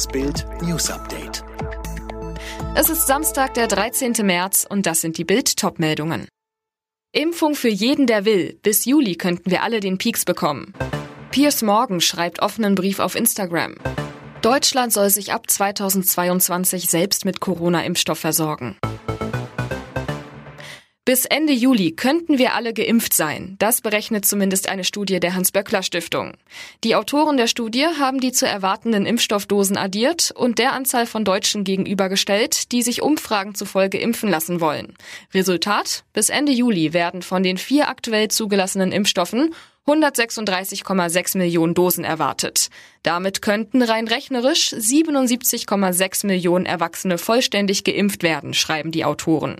Das Bild News Update. Es ist Samstag, der 13. März und das sind die Bild Topmeldungen. Impfung für jeden, der will. Bis Juli könnten wir alle den Peaks bekommen. Piers Morgan schreibt offenen Brief auf Instagram. Deutschland soll sich ab 2022 selbst mit Corona-Impfstoff versorgen. Bis Ende Juli könnten wir alle geimpft sein. Das berechnet zumindest eine Studie der Hans-Böckler-Stiftung. Die Autoren der Studie haben die zu erwartenden Impfstoffdosen addiert und der Anzahl von Deutschen gegenübergestellt, die sich Umfragen zufolge impfen lassen wollen. Resultat? Bis Ende Juli werden von den vier aktuell zugelassenen Impfstoffen 136,6 Millionen Dosen erwartet. Damit könnten rein rechnerisch 77,6 Millionen Erwachsene vollständig geimpft werden, schreiben die Autoren.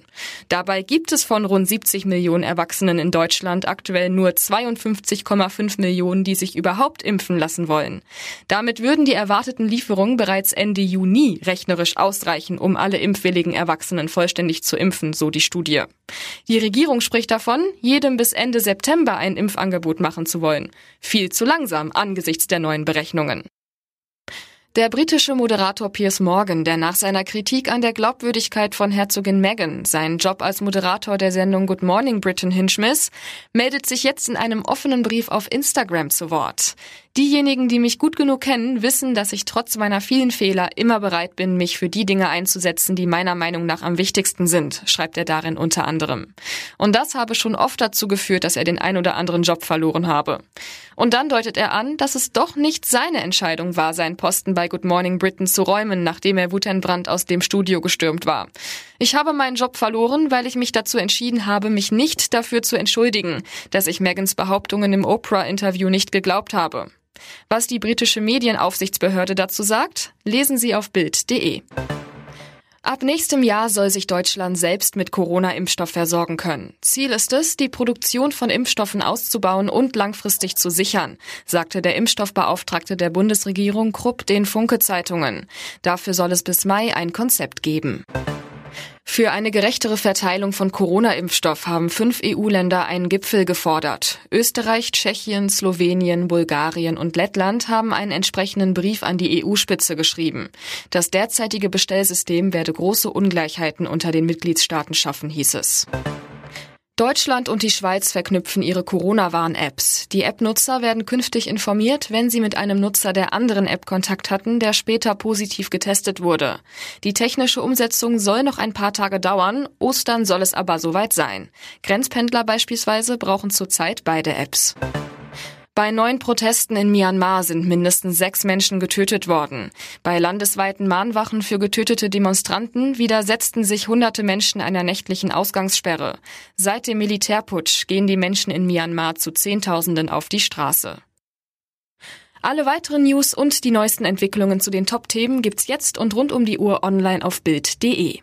Dabei gibt es von rund 70 Millionen Erwachsenen in Deutschland aktuell nur 52,5 Millionen, die sich überhaupt impfen lassen wollen. Damit würden die erwarteten Lieferungen bereits Ende Juni rechnerisch ausreichen, um alle impfwilligen Erwachsenen vollständig zu impfen, so die Studie. Die Regierung spricht davon, jedem bis Ende September ein Impfangebot machen machen zu wollen. Viel zu langsam angesichts der neuen Berechnungen. Der britische Moderator Piers Morgan, der nach seiner Kritik an der Glaubwürdigkeit von Herzogin Meghan seinen Job als Moderator der Sendung Good Morning Britain hinschmiss, meldet sich jetzt in einem offenen Brief auf Instagram zu Wort. Diejenigen, die mich gut genug kennen, wissen, dass ich trotz meiner vielen Fehler immer bereit bin, mich für die Dinge einzusetzen, die meiner Meinung nach am wichtigsten sind, schreibt er darin unter anderem. Und das habe schon oft dazu geführt, dass er den ein oder anderen Job verloren habe. Und dann deutet er an, dass es doch nicht seine Entscheidung war, seinen Posten bei Good Morning Britain zu räumen, nachdem er Wutentbrandt aus dem Studio gestürmt war. Ich habe meinen Job verloren, weil ich mich dazu entschieden habe, mich nicht dafür zu entschuldigen, dass ich Megans Behauptungen im Oprah-Interview nicht geglaubt habe. Was die britische Medienaufsichtsbehörde dazu sagt, lesen Sie auf Bild.de. Ab nächstem Jahr soll sich Deutschland selbst mit Corona-Impfstoff versorgen können. Ziel ist es, die Produktion von Impfstoffen auszubauen und langfristig zu sichern, sagte der Impfstoffbeauftragte der Bundesregierung Krupp den Funke-Zeitungen. Dafür soll es bis Mai ein Konzept geben. Für eine gerechtere Verteilung von Corona-Impfstoff haben fünf EU-Länder einen Gipfel gefordert. Österreich, Tschechien, Slowenien, Bulgarien und Lettland haben einen entsprechenden Brief an die EU-Spitze geschrieben. Das derzeitige Bestellsystem werde große Ungleichheiten unter den Mitgliedstaaten schaffen, hieß es. Deutschland und die Schweiz verknüpfen ihre Corona-Warn-Apps. Die App-Nutzer werden künftig informiert, wenn sie mit einem Nutzer der anderen App Kontakt hatten, der später positiv getestet wurde. Die technische Umsetzung soll noch ein paar Tage dauern, Ostern soll es aber soweit sein. Grenzpendler beispielsweise brauchen zurzeit beide Apps. Bei neuen Protesten in Myanmar sind mindestens sechs Menschen getötet worden. Bei landesweiten Mahnwachen für getötete Demonstranten widersetzten sich hunderte Menschen einer nächtlichen Ausgangssperre. Seit dem Militärputsch gehen die Menschen in Myanmar zu Zehntausenden auf die Straße. Alle weiteren News und die neuesten Entwicklungen zu den Top-Themen gibt's jetzt und rund um die Uhr online auf Bild.de.